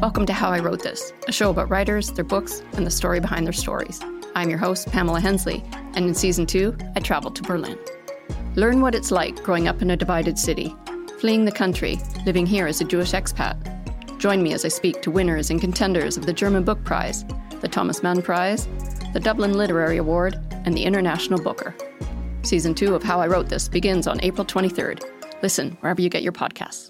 Welcome to How I Wrote This, a show about writers, their books, and the story behind their stories. I'm your host, Pamela Hensley, and in season two, I traveled to Berlin. Learn what it's like growing up in a divided city, fleeing the country, living here as a Jewish expat. Join me as I speak to winners and contenders of the German Book Prize, the Thomas Mann Prize, the Dublin Literary Award, and the International Booker. Season two of How I Wrote This begins on April 23rd. Listen wherever you get your podcasts.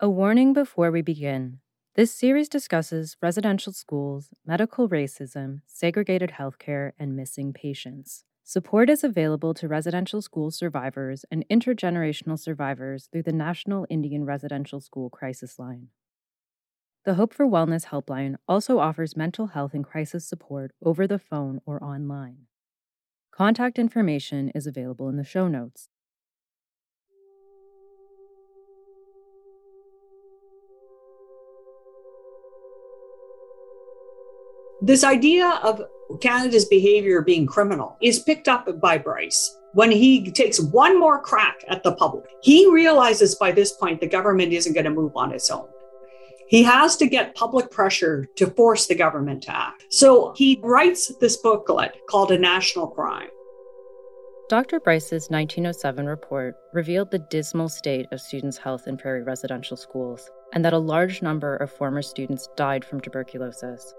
A warning before we begin. This series discusses residential schools, medical racism, segregated healthcare, and missing patients. Support is available to residential school survivors and intergenerational survivors through the National Indian Residential School Crisis Line. The Hope for Wellness Helpline also offers mental health and crisis support over the phone or online. Contact information is available in the show notes. This idea of Canada's behavior being criminal is picked up by Bryce when he takes one more crack at the public. He realizes by this point the government isn't going to move on its own. He has to get public pressure to force the government to act. So he writes this booklet called A National Crime. Dr. Bryce's 1907 report revealed the dismal state of students' health in prairie residential schools and that a large number of former students died from tuberculosis.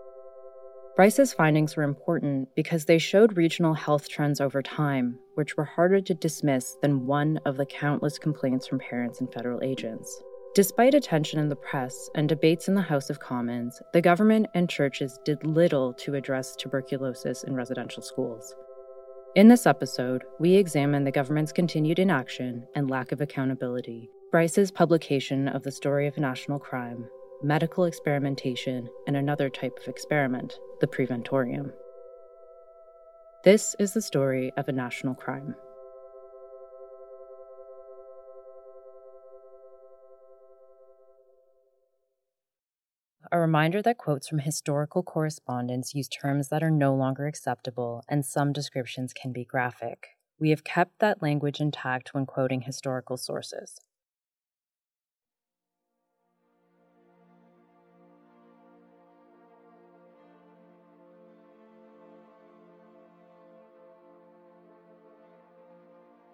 Bryce's findings were important because they showed regional health trends over time, which were harder to dismiss than one of the countless complaints from parents and federal agents. Despite attention in the press and debates in the House of Commons, the government and churches did little to address tuberculosis in residential schools. In this episode, we examine the government's continued inaction and lack of accountability, Bryce's publication of the story of national crime, medical experimentation, and another type of experiment, the preventorium. This is the story of a national crime. A reminder that quotes from historical correspondence use terms that are no longer acceptable, and some descriptions can be graphic. We have kept that language intact when quoting historical sources.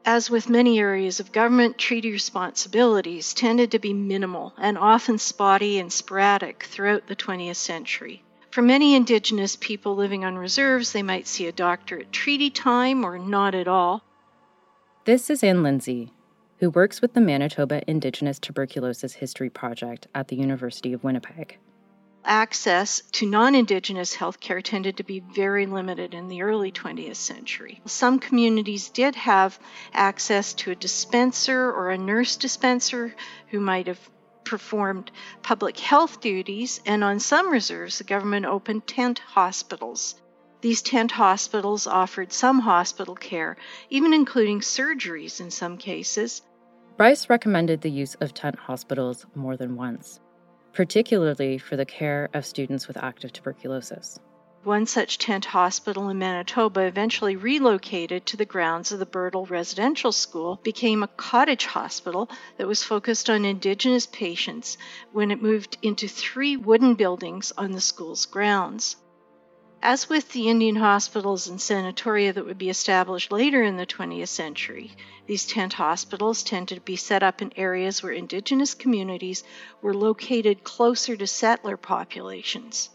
As with many areas of government, treaty responsibilities tended to be minimal and often spotty and sporadic throughout the 20th century. For many Indigenous people living on reserves, they might see a doctor at treaty time or not at all. This is Anne Lindsay, who works with the Manitoba Indigenous Tuberculosis History Project at the University of Winnipeg access to non Indigenous healthcare tended to be very limited in the early 20th century. Some communities did have access to a dispenser or a nurse dispenser who might have performed public health duties, and on some reserves, the government opened tent hospitals. These tent hospitals offered some hospital care, even including surgeries in some cases. Bryce recommended the use of tent hospitals more than once particularly for the care of students with active tuberculosis. One such tent hospital in Manitoba, eventually relocated to the grounds of the Birtle Residential School, became a cottage hospital that was focused on Indigenous patients when it moved into three wooden buildings on the school's grounds. As with the Indian hospitals and sanatoria that would be established later in the 20th century, these tent hospitals tended to be set up in areas where indigenous communities were located closer to settler populations.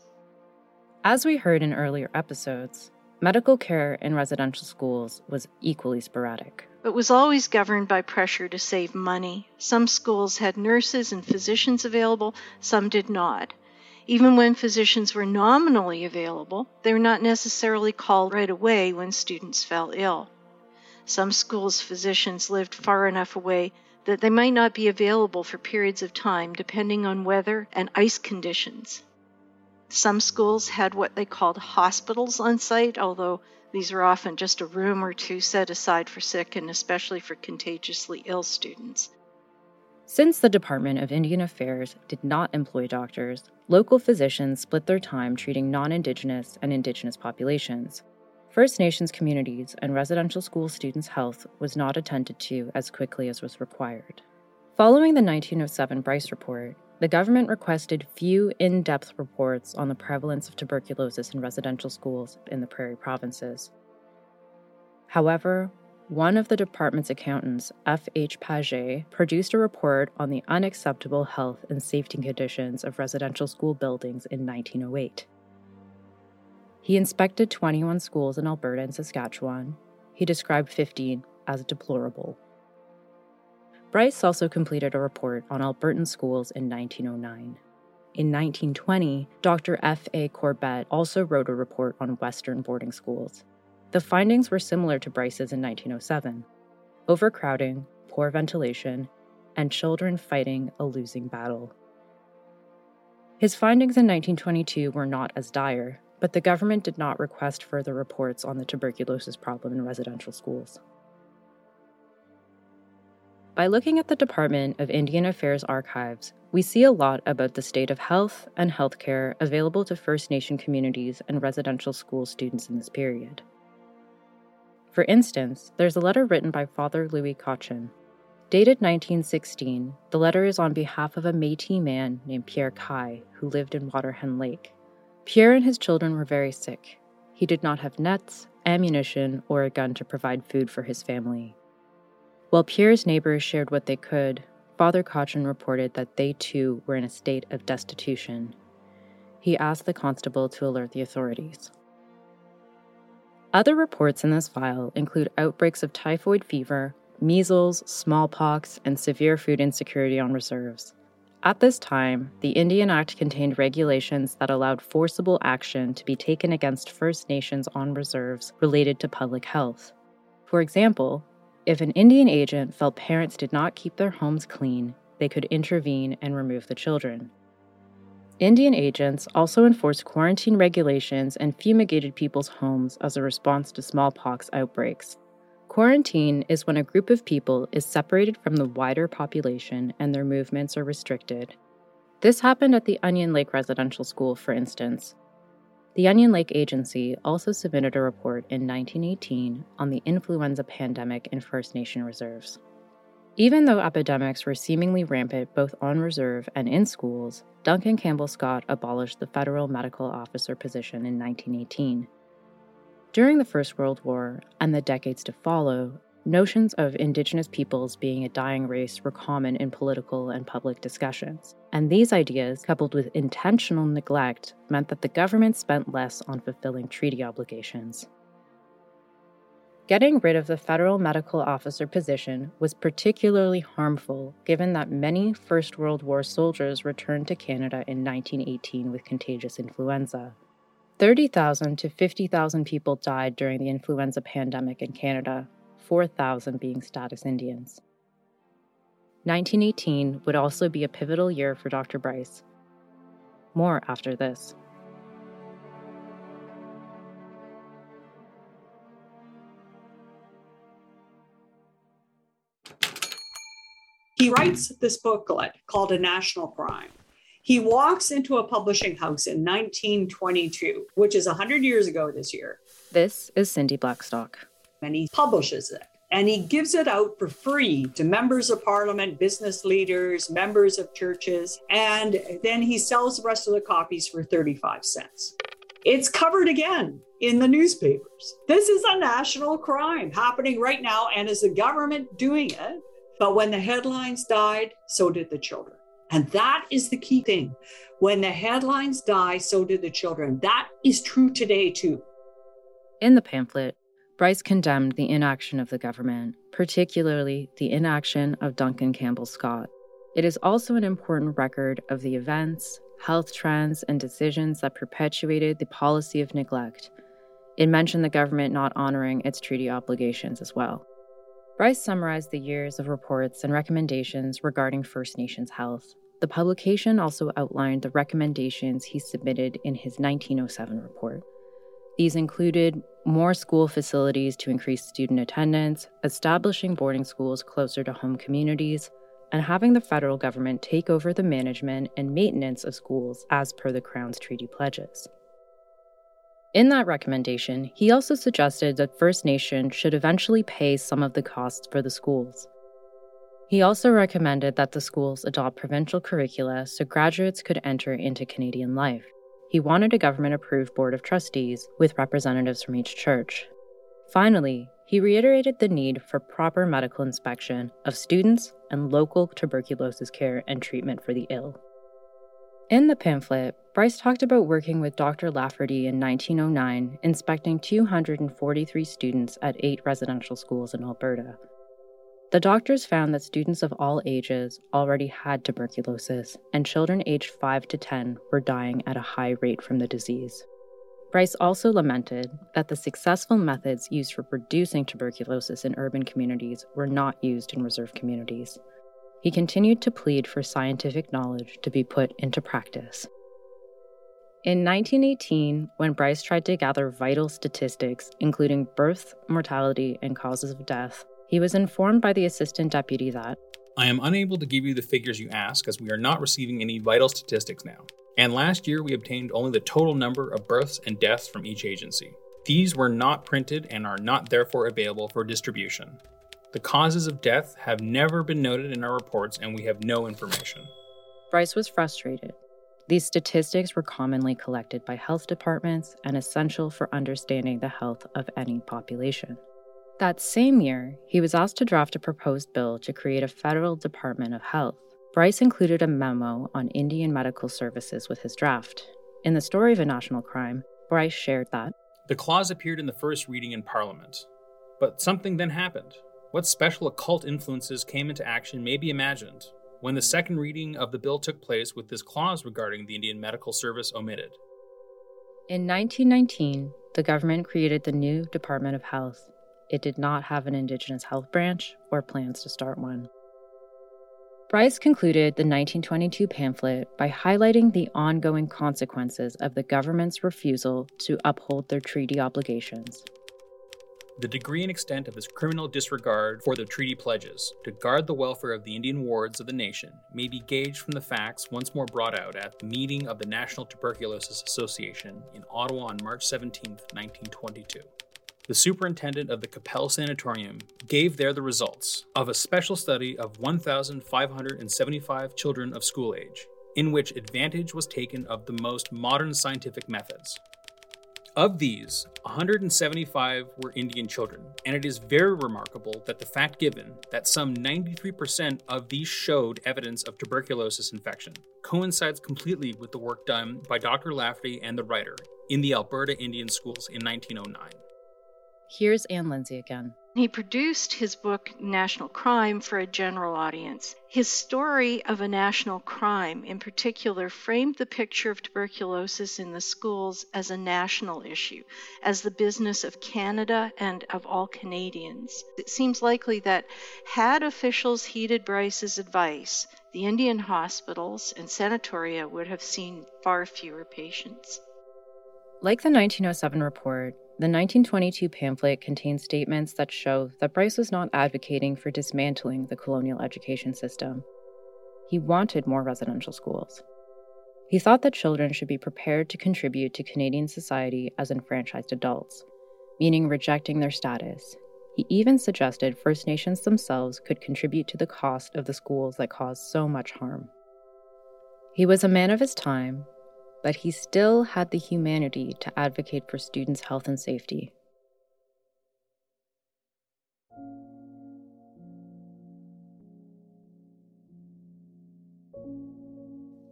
As we heard in earlier episodes, medical care in residential schools was equally sporadic. But was always governed by pressure to save money. Some schools had nurses and physicians available, some did not. Even when physicians were nominally available, they were not necessarily called right away when students fell ill. Some schools' physicians lived far enough away that they might not be available for periods of time depending on weather and ice conditions. Some schools had what they called hospitals on site, although these were often just a room or two set aside for sick and especially for contagiously ill students. Since the Department of Indian Affairs did not employ doctors, local physicians split their time treating non Indigenous and Indigenous populations. First Nations communities and residential school students' health was not attended to as quickly as was required. Following the 1907 Bryce Report, the government requested few in depth reports on the prevalence of tuberculosis in residential schools in the prairie provinces. However, one of the department's accountants, F.H. Paget, produced a report on the unacceptable health and safety conditions of residential school buildings in 1908. He inspected 21 schools in Alberta and Saskatchewan. He described 15 as deplorable. Bryce also completed a report on Albertan schools in 1909. In 1920, Dr. F. A. Corbett also wrote a report on Western boarding schools. The findings were similar to Bryce's in 1907 overcrowding, poor ventilation, and children fighting a losing battle. His findings in 1922 were not as dire, but the government did not request further reports on the tuberculosis problem in residential schools. By looking at the Department of Indian Affairs archives, we see a lot about the state of health and healthcare available to First Nation communities and residential school students in this period. For instance, there's a letter written by Father Louis Cochin. Dated 1916, the letter is on behalf of a Metis man named Pierre Kai, who lived in Waterhen Lake. Pierre and his children were very sick. He did not have nets, ammunition, or a gun to provide food for his family. While Pierre's neighbors shared what they could, Father Cochin reported that they too were in a state of destitution. He asked the constable to alert the authorities. Other reports in this file include outbreaks of typhoid fever, measles, smallpox, and severe food insecurity on reserves. At this time, the Indian Act contained regulations that allowed forcible action to be taken against First Nations on reserves related to public health. For example, if an Indian agent felt parents did not keep their homes clean, they could intervene and remove the children. Indian agents also enforced quarantine regulations and fumigated people's homes as a response to smallpox outbreaks. Quarantine is when a group of people is separated from the wider population and their movements are restricted. This happened at the Onion Lake Residential School, for instance. The Onion Lake Agency also submitted a report in 1918 on the influenza pandemic in First Nation reserves. Even though epidemics were seemingly rampant both on reserve and in schools, Duncan Campbell Scott abolished the federal medical officer position in 1918. During the First World War and the decades to follow, notions of Indigenous peoples being a dying race were common in political and public discussions. And these ideas, coupled with intentional neglect, meant that the government spent less on fulfilling treaty obligations. Getting rid of the federal medical officer position was particularly harmful given that many First World War soldiers returned to Canada in 1918 with contagious influenza. 30,000 to 50,000 people died during the influenza pandemic in Canada, 4,000 being status Indians. 1918 would also be a pivotal year for Dr. Bryce. More after this. He writes this booklet called A National Crime. He walks into a publishing house in 1922, which is 100 years ago this year. This is Cindy Blackstock. And he publishes it. And he gives it out for free to members of parliament, business leaders, members of churches. And then he sells the rest of the copies for 35 cents. It's covered again in the newspapers. This is a national crime happening right now. And is the government doing it? But when the headlines died, so did the children. And that is the key thing. When the headlines die, so did the children. That is true today, too. In the pamphlet, Bryce condemned the inaction of the government, particularly the inaction of Duncan Campbell Scott. It is also an important record of the events, health trends, and decisions that perpetuated the policy of neglect. It mentioned the government not honoring its treaty obligations as well. Bryce summarized the years of reports and recommendations regarding First Nations health. The publication also outlined the recommendations he submitted in his 1907 report. These included more school facilities to increase student attendance, establishing boarding schools closer to home communities, and having the federal government take over the management and maintenance of schools as per the Crown's treaty pledges. In that recommendation, he also suggested that First Nations should eventually pay some of the costs for the schools. He also recommended that the schools adopt provincial curricula so graduates could enter into Canadian life. He wanted a government approved board of trustees with representatives from each church. Finally, he reiterated the need for proper medical inspection of students and local tuberculosis care and treatment for the ill. In the pamphlet, Bryce talked about working with Dr. Lafferty in 1909, inspecting 243 students at eight residential schools in Alberta. The doctors found that students of all ages already had tuberculosis, and children aged 5 to 10 were dying at a high rate from the disease. Bryce also lamented that the successful methods used for reducing tuberculosis in urban communities were not used in reserve communities. He continued to plead for scientific knowledge to be put into practice. In 1918, when Bryce tried to gather vital statistics, including birth, mortality, and causes of death, he was informed by the assistant deputy that I am unable to give you the figures you ask as we are not receiving any vital statistics now. And last year we obtained only the total number of births and deaths from each agency. These were not printed and are not therefore available for distribution. The causes of death have never been noted in our reports, and we have no information. Bryce was frustrated. These statistics were commonly collected by health departments and essential for understanding the health of any population. That same year, he was asked to draft a proposed bill to create a federal Department of Health. Bryce included a memo on Indian medical services with his draft. In the story of a national crime, Bryce shared that The clause appeared in the first reading in Parliament, but something then happened. What special occult influences came into action may be imagined when the second reading of the bill took place with this clause regarding the Indian Medical Service omitted. In 1919, the government created the new Department of Health. It did not have an Indigenous health branch or plans to start one. Bryce concluded the 1922 pamphlet by highlighting the ongoing consequences of the government's refusal to uphold their treaty obligations. The degree and extent of his criminal disregard for the treaty pledges to guard the welfare of the Indian wards of the nation may be gauged from the facts once more brought out at the meeting of the National Tuberculosis Association in Ottawa on March 17, 1922. The superintendent of the Qu'Appelle Sanatorium gave there the results of a special study of 1,575 children of school age, in which advantage was taken of the most modern scientific methods, of these, 175 were Indian children, and it is very remarkable that the fact given that some 93% of these showed evidence of tuberculosis infection coincides completely with the work done by Dr. Lafferty and the writer in the Alberta Indian schools in 1909. Here's Anne Lindsay again. He produced his book National Crime for a general audience. His story of a national crime, in particular, framed the picture of tuberculosis in the schools as a national issue, as the business of Canada and of all Canadians. It seems likely that had officials heeded Bryce's advice, the Indian hospitals and sanatoria would have seen far fewer patients. Like the 1907 report, the 1922 pamphlet contains statements that show that Bryce was not advocating for dismantling the colonial education system. He wanted more residential schools. He thought that children should be prepared to contribute to Canadian society as enfranchised adults, meaning rejecting their status. He even suggested First Nations themselves could contribute to the cost of the schools that caused so much harm. He was a man of his time but he still had the humanity to advocate for students' health and safety.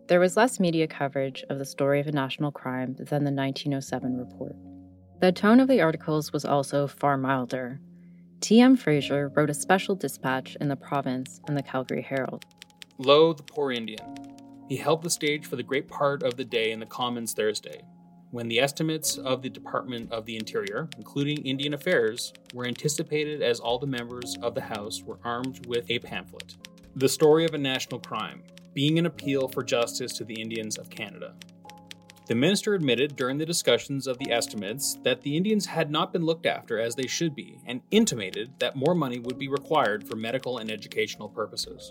There was less media coverage of the story of a national crime than the 1907 report. The tone of the articles was also far milder. T.M. Fraser wrote a special dispatch in the province and the Calgary Herald. Lo, the poor Indian, he held the stage for the great part of the day in the Commons Thursday, when the estimates of the Department of the Interior, including Indian Affairs, were anticipated as all the members of the House were armed with a pamphlet. The Story of a National Crime, being an appeal for justice to the Indians of Canada. The minister admitted during the discussions of the estimates that the Indians had not been looked after as they should be, and intimated that more money would be required for medical and educational purposes.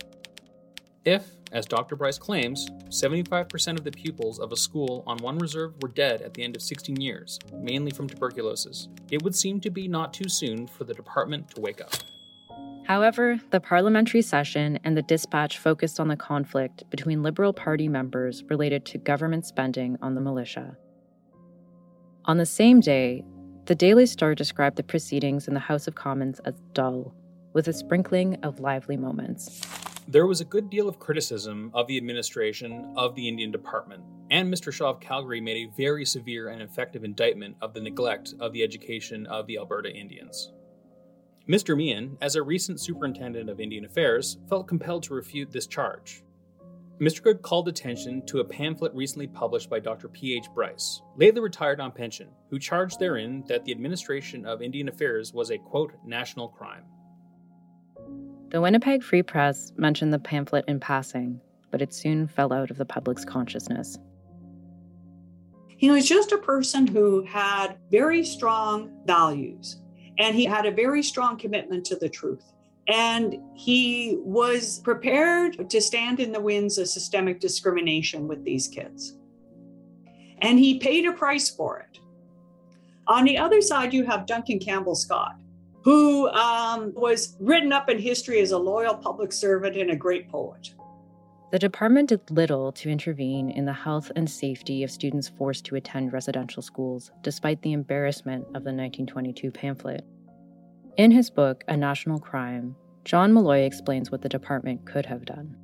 If, as Dr. Bryce claims, 75% of the pupils of a school on one reserve were dead at the end of 16 years, mainly from tuberculosis, it would seem to be not too soon for the department to wake up. However, the parliamentary session and the dispatch focused on the conflict between Liberal Party members related to government spending on the militia. On the same day, the Daily Star described the proceedings in the House of Commons as dull, with a sprinkling of lively moments. There was a good deal of criticism of the administration of the Indian Department, and Mr. Shaw of Calgary made a very severe and effective indictment of the neglect of the education of the Alberta Indians. Mr. Meighen, as a recent superintendent of Indian Affairs, felt compelled to refute this charge. Mr. Good called attention to a pamphlet recently published by Dr. P.H. Bryce, lately retired on pension, who charged therein that the administration of Indian Affairs was a, quote, national crime. The Winnipeg Free Press mentioned the pamphlet in passing, but it soon fell out of the public's consciousness. He was just a person who had very strong values and he had a very strong commitment to the truth. And he was prepared to stand in the winds of systemic discrimination with these kids. And he paid a price for it. On the other side, you have Duncan Campbell Scott, who um, was written up in history as a loyal public servant and a great poet. The department did little to intervene in the health and safety of students forced to attend residential schools, despite the embarrassment of the 1922 pamphlet. In his book, A National Crime, John Milloy explains what the department could have done.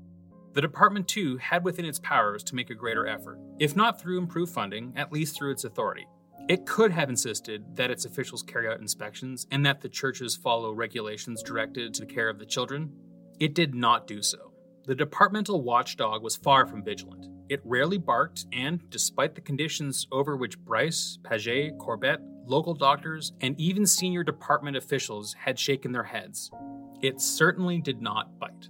The department, too, had within its powers to make a greater effort, if not through improved funding, at least through its authority. It could have insisted that its officials carry out inspections and that the churches follow regulations directed to the care of the children. It did not do so. The departmental watchdog was far from vigilant. It rarely barked, and despite the conditions over which Bryce, Paget, Corbett, local doctors, and even senior department officials had shaken their heads, it certainly did not bite.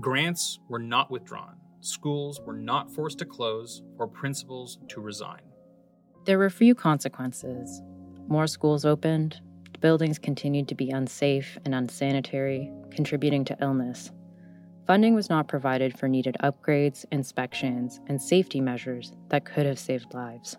Grants were not withdrawn, schools were not forced to close, or principals to resign. There were few consequences. More schools opened, buildings continued to be unsafe and unsanitary, contributing to illness. Funding was not provided for needed upgrades, inspections, and safety measures that could have saved lives.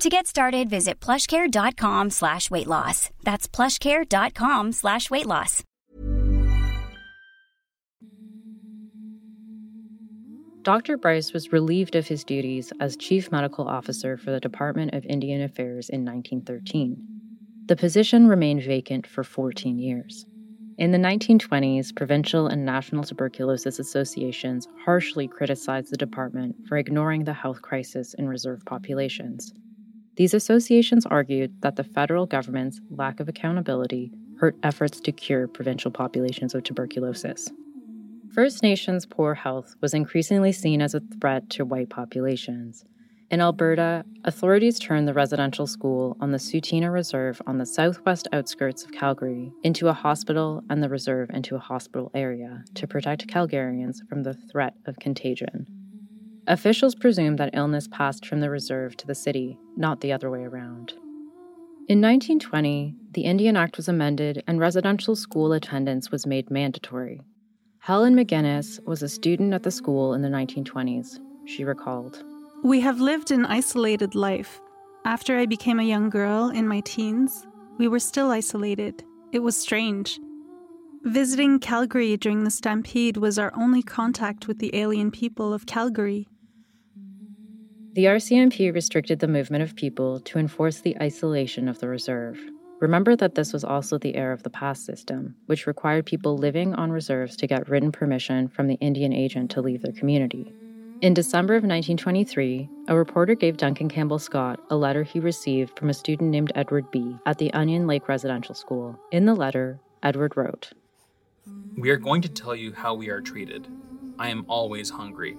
To get started, visit plushcare.com slash weight loss. That's plushcare.com slash weight loss. Dr. Bryce was relieved of his duties as Chief Medical Officer for the Department of Indian Affairs in 1913. The position remained vacant for 14 years. In the 1920s, provincial and national tuberculosis associations harshly criticized the department for ignoring the health crisis in reserve populations. These associations argued that the federal government's lack of accountability hurt efforts to cure provincial populations of tuberculosis. First Nations poor health was increasingly seen as a threat to white populations. In Alberta, authorities turned the residential school on the Tsuut'ina Reserve on the southwest outskirts of Calgary into a hospital and the reserve into a hospital area to protect Calgarians from the threat of contagion. Officials presumed that illness passed from the reserve to the city, not the other way around. In 1920, the Indian Act was amended and residential school attendance was made mandatory. Helen McGinnis was a student at the school in the 1920s. She recalled We have lived an isolated life. After I became a young girl in my teens, we were still isolated. It was strange. Visiting Calgary during the stampede was our only contact with the alien people of Calgary. The RCMP restricted the movement of people to enforce the isolation of the reserve. Remember that this was also the era of the pass system, which required people living on reserves to get written permission from the Indian agent to leave their community. In December of 1923, a reporter gave Duncan Campbell Scott a letter he received from a student named Edward B. at the Onion Lake Residential School. In the letter, Edward wrote We are going to tell you how we are treated. I am always hungry.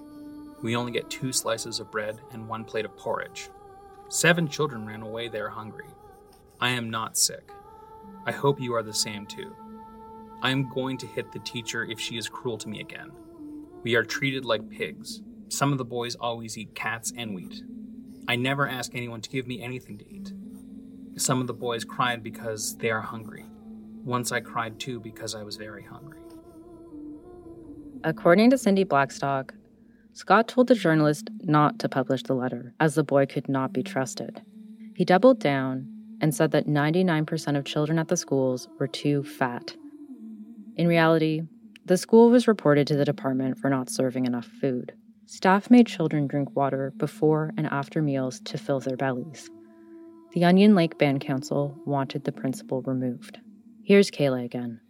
We only get two slices of bread and one plate of porridge. Seven children ran away there hungry. I am not sick. I hope you are the same too. I am going to hit the teacher if she is cruel to me again. We are treated like pigs. Some of the boys always eat cats and wheat. I never ask anyone to give me anything to eat. Some of the boys cried because they are hungry. Once I cried too because I was very hungry. According to Cindy Blackstock, Scott told the journalist not to publish the letter, as the boy could not be trusted. He doubled down and said that 99% of children at the schools were too fat. In reality, the school was reported to the department for not serving enough food. Staff made children drink water before and after meals to fill their bellies. The Onion Lake Band Council wanted the principal removed. Here's Kaila again.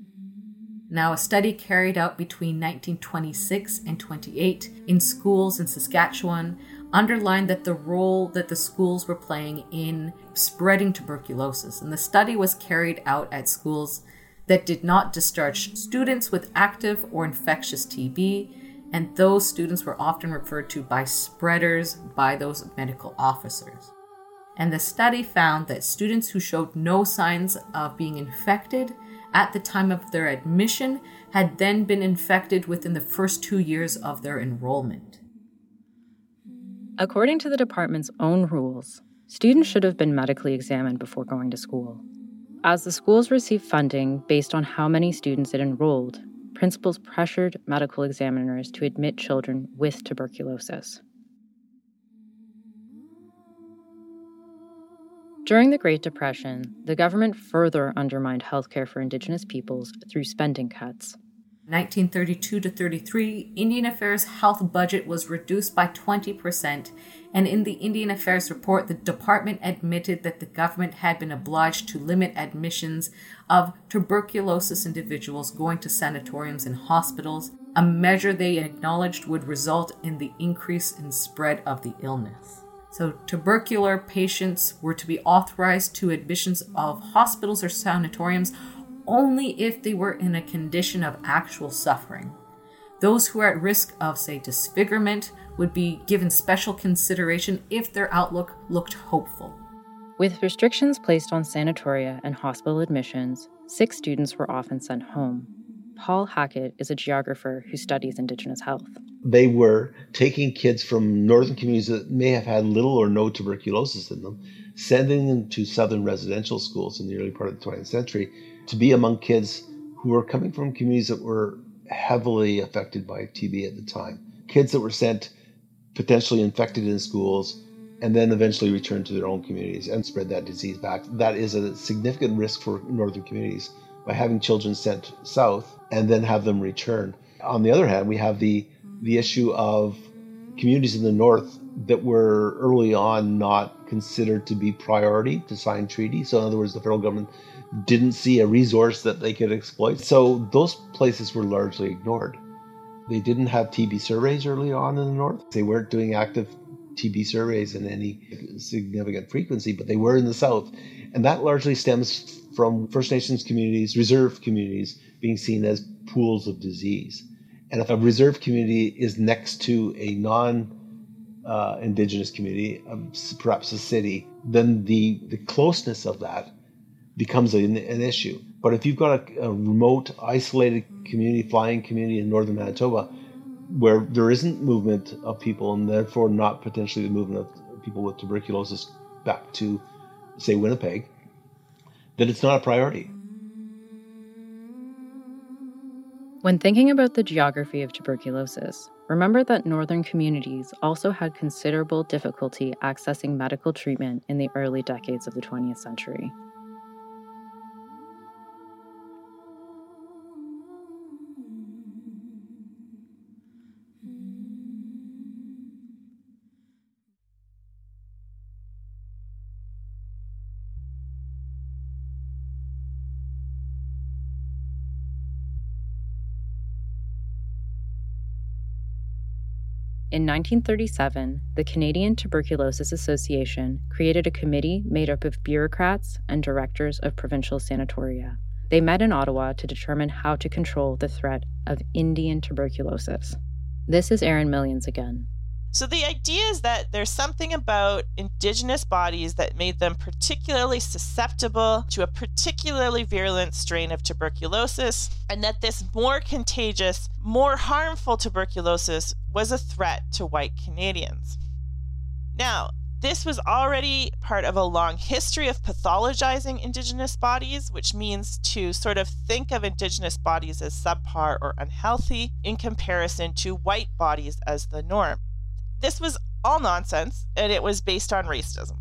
Now, a study carried out between 1926 and 28 in schools in Saskatchewan underlined that the role that the schools were playing in spreading tuberculosis. And the study was carried out at schools that did not discharge students with active or infectious TB, and those students were often referred to by spreaders by those medical officers. And the study found that students who showed no signs of being infected at the time of their admission had then been infected within the first two years of their enrollment. According to the department's own rules, students should have been medically examined before going to school. As the schools received funding based on how many students it enrolled, principals pressured medical examiners to admit children with tuberculosis. During the Great Depression, the government further undermined healthcare for Indigenous peoples through spending cuts. 1932 to 33, Indian Affairs health budget was reduced by 20%, and in the Indian Affairs report, the department admitted that the government had been obliged to limit admissions of tuberculosis individuals going to sanatoriums and hospitals, a measure they acknowledged would result in the increase in spread of the illness. So, tubercular patients were to be authorized to admissions of hospitals or sanatoriums only if they were in a condition of actual suffering. Those who are at risk of, say, disfigurement would be given special consideration if their outlook looked hopeful. With restrictions placed on sanatoria and hospital admissions, sick students were often sent home. Paul Hackett is a geographer who studies Indigenous health they were taking kids from northern communities that may have had little or no tuberculosis in them, sending them to southern residential schools in the early part of the 20th century to be among kids who were coming from communities that were heavily affected by TB at the time. Kids that were sent potentially infected in schools and then eventually returned to their own communities and spread that disease back. That is a significant risk for northern communities by having children sent south and then have them return. On the other hand, we have the the issue of communities in the north that were early on not considered to be priority to sign treaties. So, in other words, the federal government didn't see a resource that they could exploit. So, those places were largely ignored. They didn't have TB surveys early on in the north. They weren't doing active TB surveys in any significant frequency, but they were in the South. And that largely stems from First Nations communities, reserve communities, being seen as pools of disease. And if a reserve community is next to a non uh, indigenous community, um, perhaps a city, then the, the closeness of that becomes an, an issue. But if you've got a, a, remote, isolated community, fly-in community in northern Manitoba, where there isn't movement of people and therefore not potentially the movement of people with tuberculosis back to, say, Winnipeg, then it's not a priority. When thinking about the geography of tuberculosis, remember that northern communities also had considerable difficulty accessing medical treatment in the early decades of the 20th century. In 1937, the Canadian Tuberculosis Association created a committee made up of bureaucrats and directors of provincial sanatoria. They met in Ottawa to determine how to control the threat of Indian tuberculosis. This is Erin Millions again. So the idea is that there's something about indigenous bodies that made them particularly susceptible to a particularly virulent strain of tuberculosis, and that this more contagious, more harmful tuberculosis was a threat to white Canadians. Now, this was already part of a long history of pathologizing Indigenous bodies, which means to sort of think of Indigenous bodies as subpar or unhealthy in comparison to white bodies as the norm. This was all nonsense, and it was based on racism.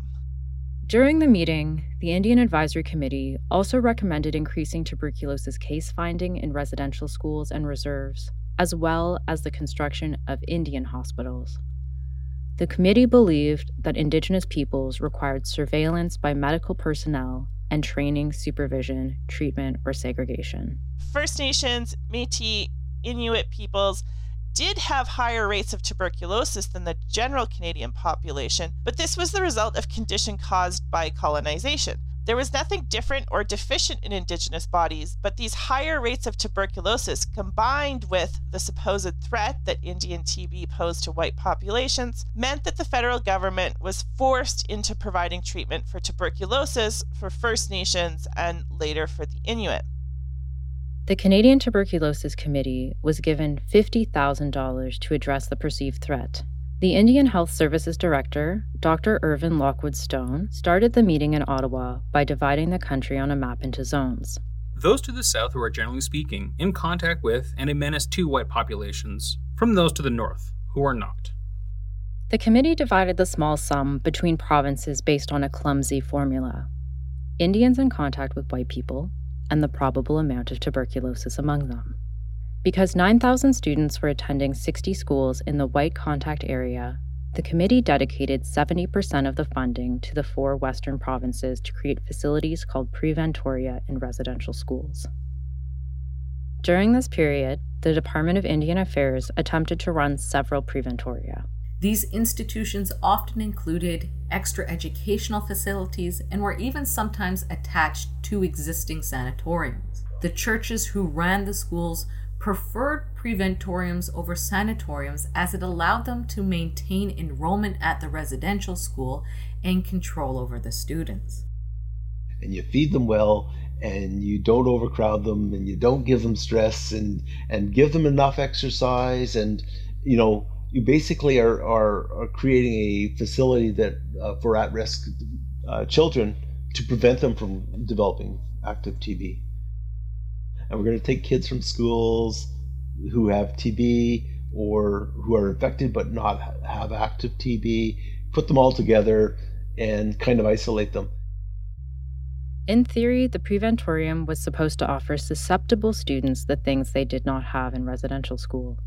During the meeting, the Indian Advisory Committee also recommended increasing tuberculosis case finding in residential schools and reserves, as well as the construction of Indian hospitals. The committee believed that Indigenous peoples required surveillance by medical personnel and training, supervision, treatment, or segregation. First Nations, Metis, Inuit peoples did have higher rates of tuberculosis than the general Canadian population, but this was the result of condition caused by colonization. There was nothing different or deficient in Indigenous bodies, but these higher rates of tuberculosis combined with the supposed threat that Indian TB posed to white populations meant that the federal government was forced into providing treatment for tuberculosis for First Nations and later for the Inuit. The Canadian Tuberculosis Committee was given $50,000 to address the perceived threat. The Indian Health Services Director, Dr. Irvin Lockwood Stone, started the meeting in Ottawa by dividing the country on a map into zones. Those to the south who are generally speaking in contact with and a menace to white populations, from those to the north who are not. The committee divided the small sum between provinces based on a clumsy formula. Indians in contact with white people, and the probable amount of tuberculosis among them. Because 9,000 students were attending 60 schools in the white contact area, the committee dedicated 70% of the funding to the four western provinces to create facilities called preventoria in residential schools. During this period, the Department of Indian Affairs attempted to run several preventoria. These institutions often included extra educational facilities and were even sometimes attached to existing sanatoriums. The churches who ran the schools preferred preventoriums over sanatoriums as it allowed them to maintain enrollment at the residential school and control over the students. And you feed them well and you don't overcrowd them and you don't give them stress and and give them enough exercise and you know you basically are, are, are creating a facility that uh, for at-risk uh, children to prevent them from developing active TB. And we're going to take kids from schools who have TB or who are infected but not have active TB, put them all together and kind of isolate them. In theory, the preventorium was supposed to offer susceptible students the things they did not have in residential school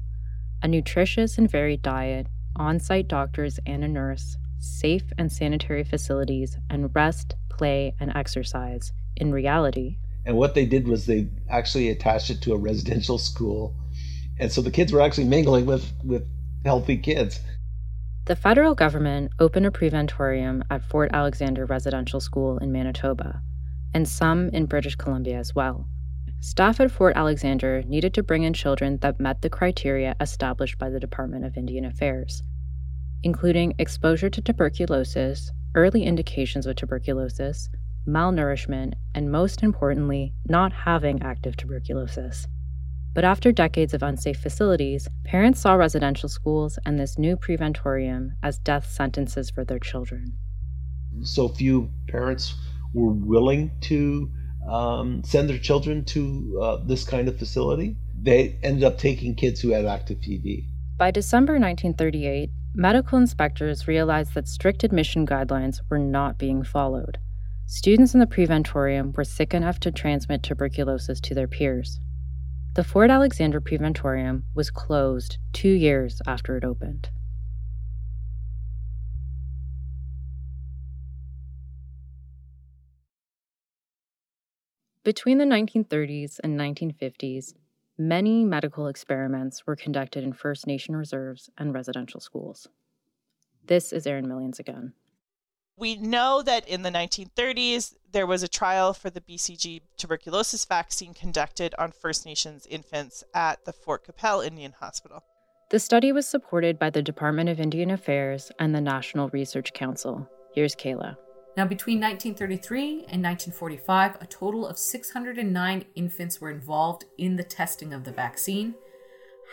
a nutritious and varied diet, on site doctors and a nurse, safe and sanitary facilities, and rest, play, and exercise in reality. And what they did was they actually attached it to a residential school. And so the kids were actually mingling with, with healthy kids. The federal government opened a preventorium at Fort Alexander Residential School in Manitoba, and some in British Columbia as well. Staff at Fort Alexander needed to bring in children that met the criteria established by the Department of Indian Affairs, including exposure to tuberculosis, early indications of tuberculosis, malnourishment, and most importantly, not having active tuberculosis. But after decades of unsafe facilities, parents saw residential schools and this new preventorium as death sentences for their children. So few parents were willing to um, send their children to uh, this kind of facility. They ended up taking kids who had active TB. By December 1938, medical inspectors realized that strict admission guidelines were not being followed. Students in the preventorium were sick enough to transmit tuberculosis to their peers. The Fort Alexander Preventorium was closed two years after it opened. Between the 1930s and 1950s, many medical experiments were conducted in First Nation reserves and residential schools. This is Erin Millions again. We know that in the 1930s, there was a trial for the BCG tuberculosis vaccine conducted on First Nations infants at the Fort Qu'Appelle Indian Hospital. The study was supported by the Department of Indian Affairs and the National Research Council. Here's Kaila. Now, between 1933 and 1945, a total of 609 infants were involved in the testing of the vaccine.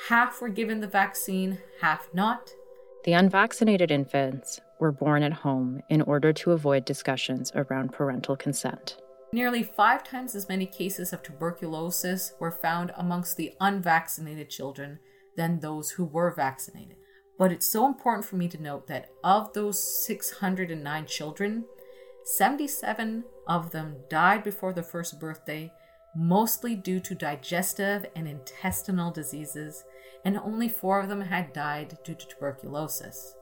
Half were given the vaccine, half not. The unvaccinated infants were born at home in order to avoid discussions around parental consent. Nearly five times as many cases of tuberculosis were found amongst the unvaccinated children than those who were vaccinated. But it's so important for me to note that of those 609 children, 77 of them died before their first birthday, mostly due to digestive and intestinal diseases, and only four of them had died due to tuberculosis.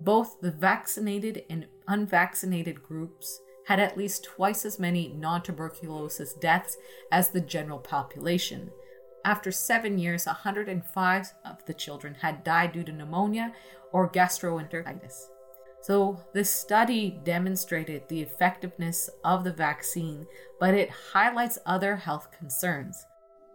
Both the vaccinated and unvaccinated groups had at least twice as many non tuberculosis deaths as the general population. After seven years, 105 of the children had died due to pneumonia or gastroenteritis. So, this study demonstrated the effectiveness of the vaccine, but it highlights other health concerns.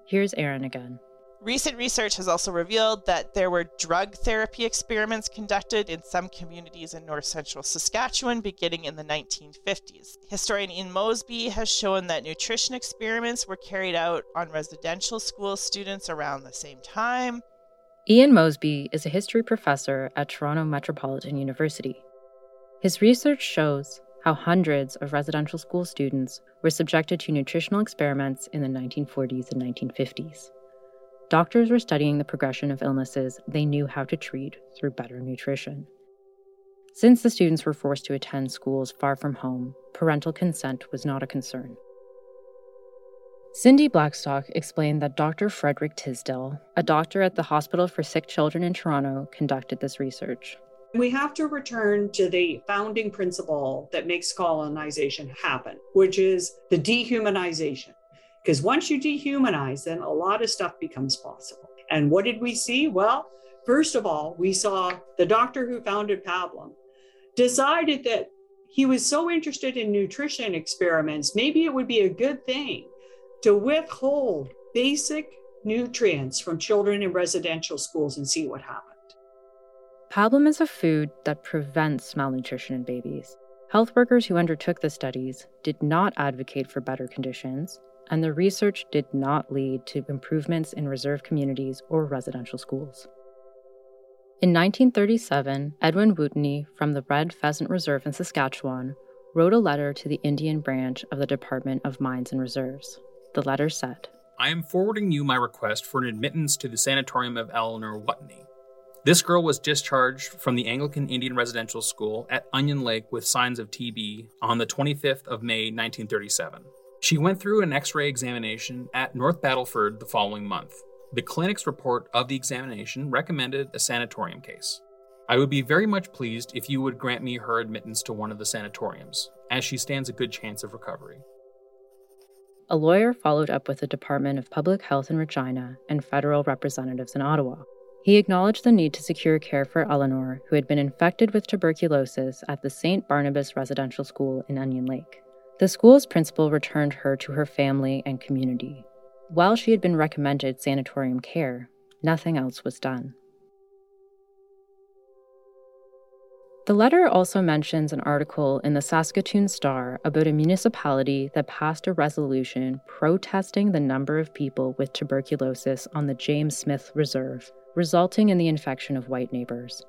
Here's Erin again. Recent research has also revealed that there were drug therapy experiments conducted in some communities in north central Saskatchewan beginning in the 1950s. Historian Ian Mosby has shown that nutrition experiments were carried out on residential school students around the same time. Ian Mosby is a history professor at Toronto Metropolitan University. His research shows how hundreds of residential school students were subjected to nutritional experiments in the 1940s and 1950s. Doctors were studying the progression of illnesses they knew how to treat through better nutrition. Since the students were forced to attend schools far from home, parental consent was not a concern. Cindy Blackstock explained that Dr. Frederick Tisdall, a doctor at the Hospital for Sick Children in Toronto, conducted this research. We have to return to the founding principle that makes colonization happen, which is the dehumanization. Because once you dehumanize, then a lot of stuff becomes possible. And what did we see? Well, first of all, we saw the doctor who founded Pablum decided that he was so interested in nutrition experiments, maybe it would be a good thing to withhold basic nutrients from children in residential schools and see what happened. Pablum is a food that prevents malnutrition in babies. Health workers who undertook the studies did not advocate for better conditions, and the research did not lead to improvements in reserve communities or residential schools. In 1937, Edwin Wooteney from the Red Pheasant Reserve in Saskatchewan wrote a letter to the Indian branch of the Department of Mines and Resources. The letter said, I am forwarding you my request for an admittance to the sanatorium of Eleanor Wooteney. This girl was discharged from the Anglican Indian Residential School at Onion Lake with signs of TB on the 25th of May 1937. She went through an x ray examination at North Battleford the following month. The clinic's report of the examination recommended a sanatorium case. I would be very much pleased if you would grant me her admittance to one of the sanatoriums, as she stands a good chance of recovery. A lawyer followed up with the Department of Public Health in Regina and federal representatives in Ottawa. He acknowledged the need to secure care for Eleanor, who had been infected with tuberculosis at the St. Barnabas Residential School in Onion Lake. The school's principal returned her to her family and community. While she had been recommended sanatorium care, nothing else was done. The letter also mentions an article in the Saskatoon Star about a municipality that passed a resolution protesting the number of people with tuberculosis on the James Smith Reserve resulting in the infection of white neighbors.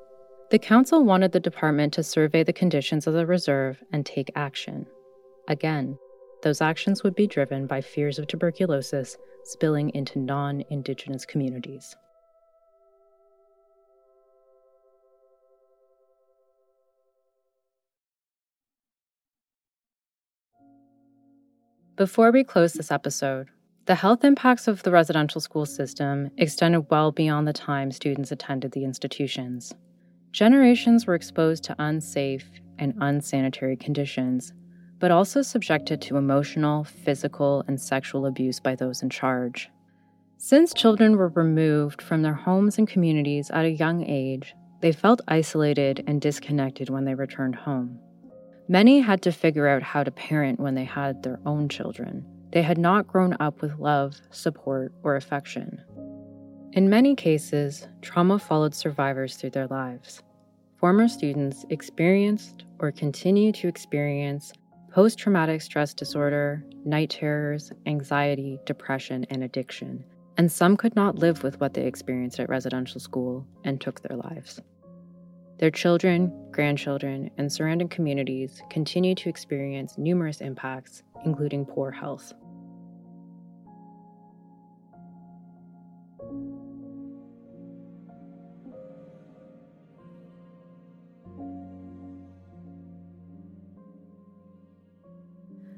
The council wanted the department to survey the conditions of the reserve and take action. Again, those actions would be driven by fears of tuberculosis spilling into non Indigenous communities. Before we close this episode, the health impacts of the residential school system extended well beyond the time students attended the institutions. Generations were exposed to unsafe and unsanitary conditions, but also subjected to emotional, physical, and sexual abuse by those in charge. Since children were removed from their homes and communities at a young age, they felt isolated and disconnected when they returned home. Many had to figure out how to parent when they had their own children they had not grown up with love, support, or affection. In many cases, trauma followed survivors through their lives. Former students experienced or continue to experience post traumatic stress disorder, night terrors, anxiety, depression, and addiction, and some could not live with what they experienced at residential school and took their lives. Their children, grandchildren, and surrounding communities continue to experience numerous impacts, including poor health.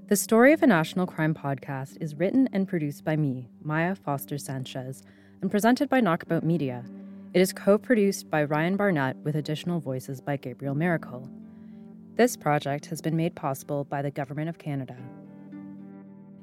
The Story of a National Crime podcast is written and produced by me, Maia Foster Sanchez, and presented by Knockabout Media it is co produced by Ryan Barnett with additional voices by Gabriel Maracle. This project has been made possible by the Government of Canada.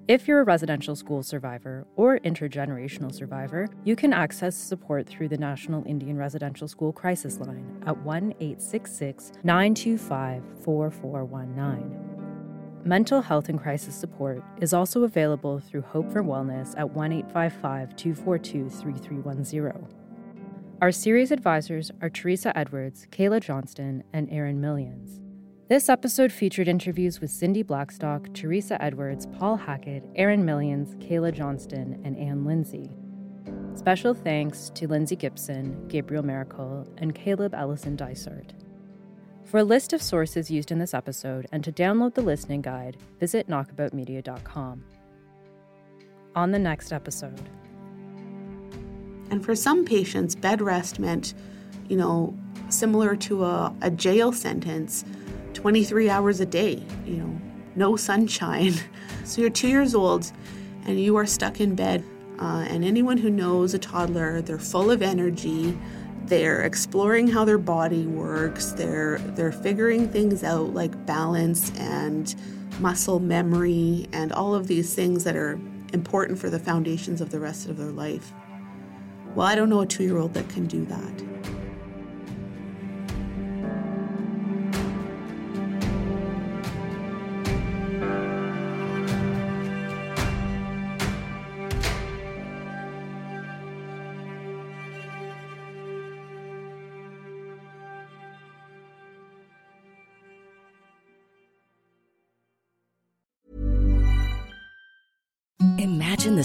If you're a residential school survivor or intergenerational survivor, you can access support through the National Indian Residential School Crisis Line at 1 866 925 4419. Mental health and crisis support is also available through Hope for Wellness at 1 855 242 3310. Our series advisors are Teresa Edwards, Kaila Johnston, and Erin Millions. This episode featured interviews with Cindy Blackstock, Teresa Edwards, Paul Hackett, Erin Millions, Kaila Johnston, and Anne Lindsay. Special thanks to Lindsay Gibson, Gabriel Maracle, and Caleb Ellison Dysart. For a list of sources used in this episode and to download the listening guide, visit knockaboutmedia.com. On the next episode, and for some patients, bed rest meant, you know, similar to a, a jail sentence, 23 hours a day, you know, no sunshine. So you're two years old and you are stuck in bed. Uh, and anyone who knows a toddler, they're full of energy. They're exploring how their body works. They're they're figuring things out like balance and muscle memory and all of these things that are important for the foundations of the rest of their life. Well, I don't know a two year old that can do that.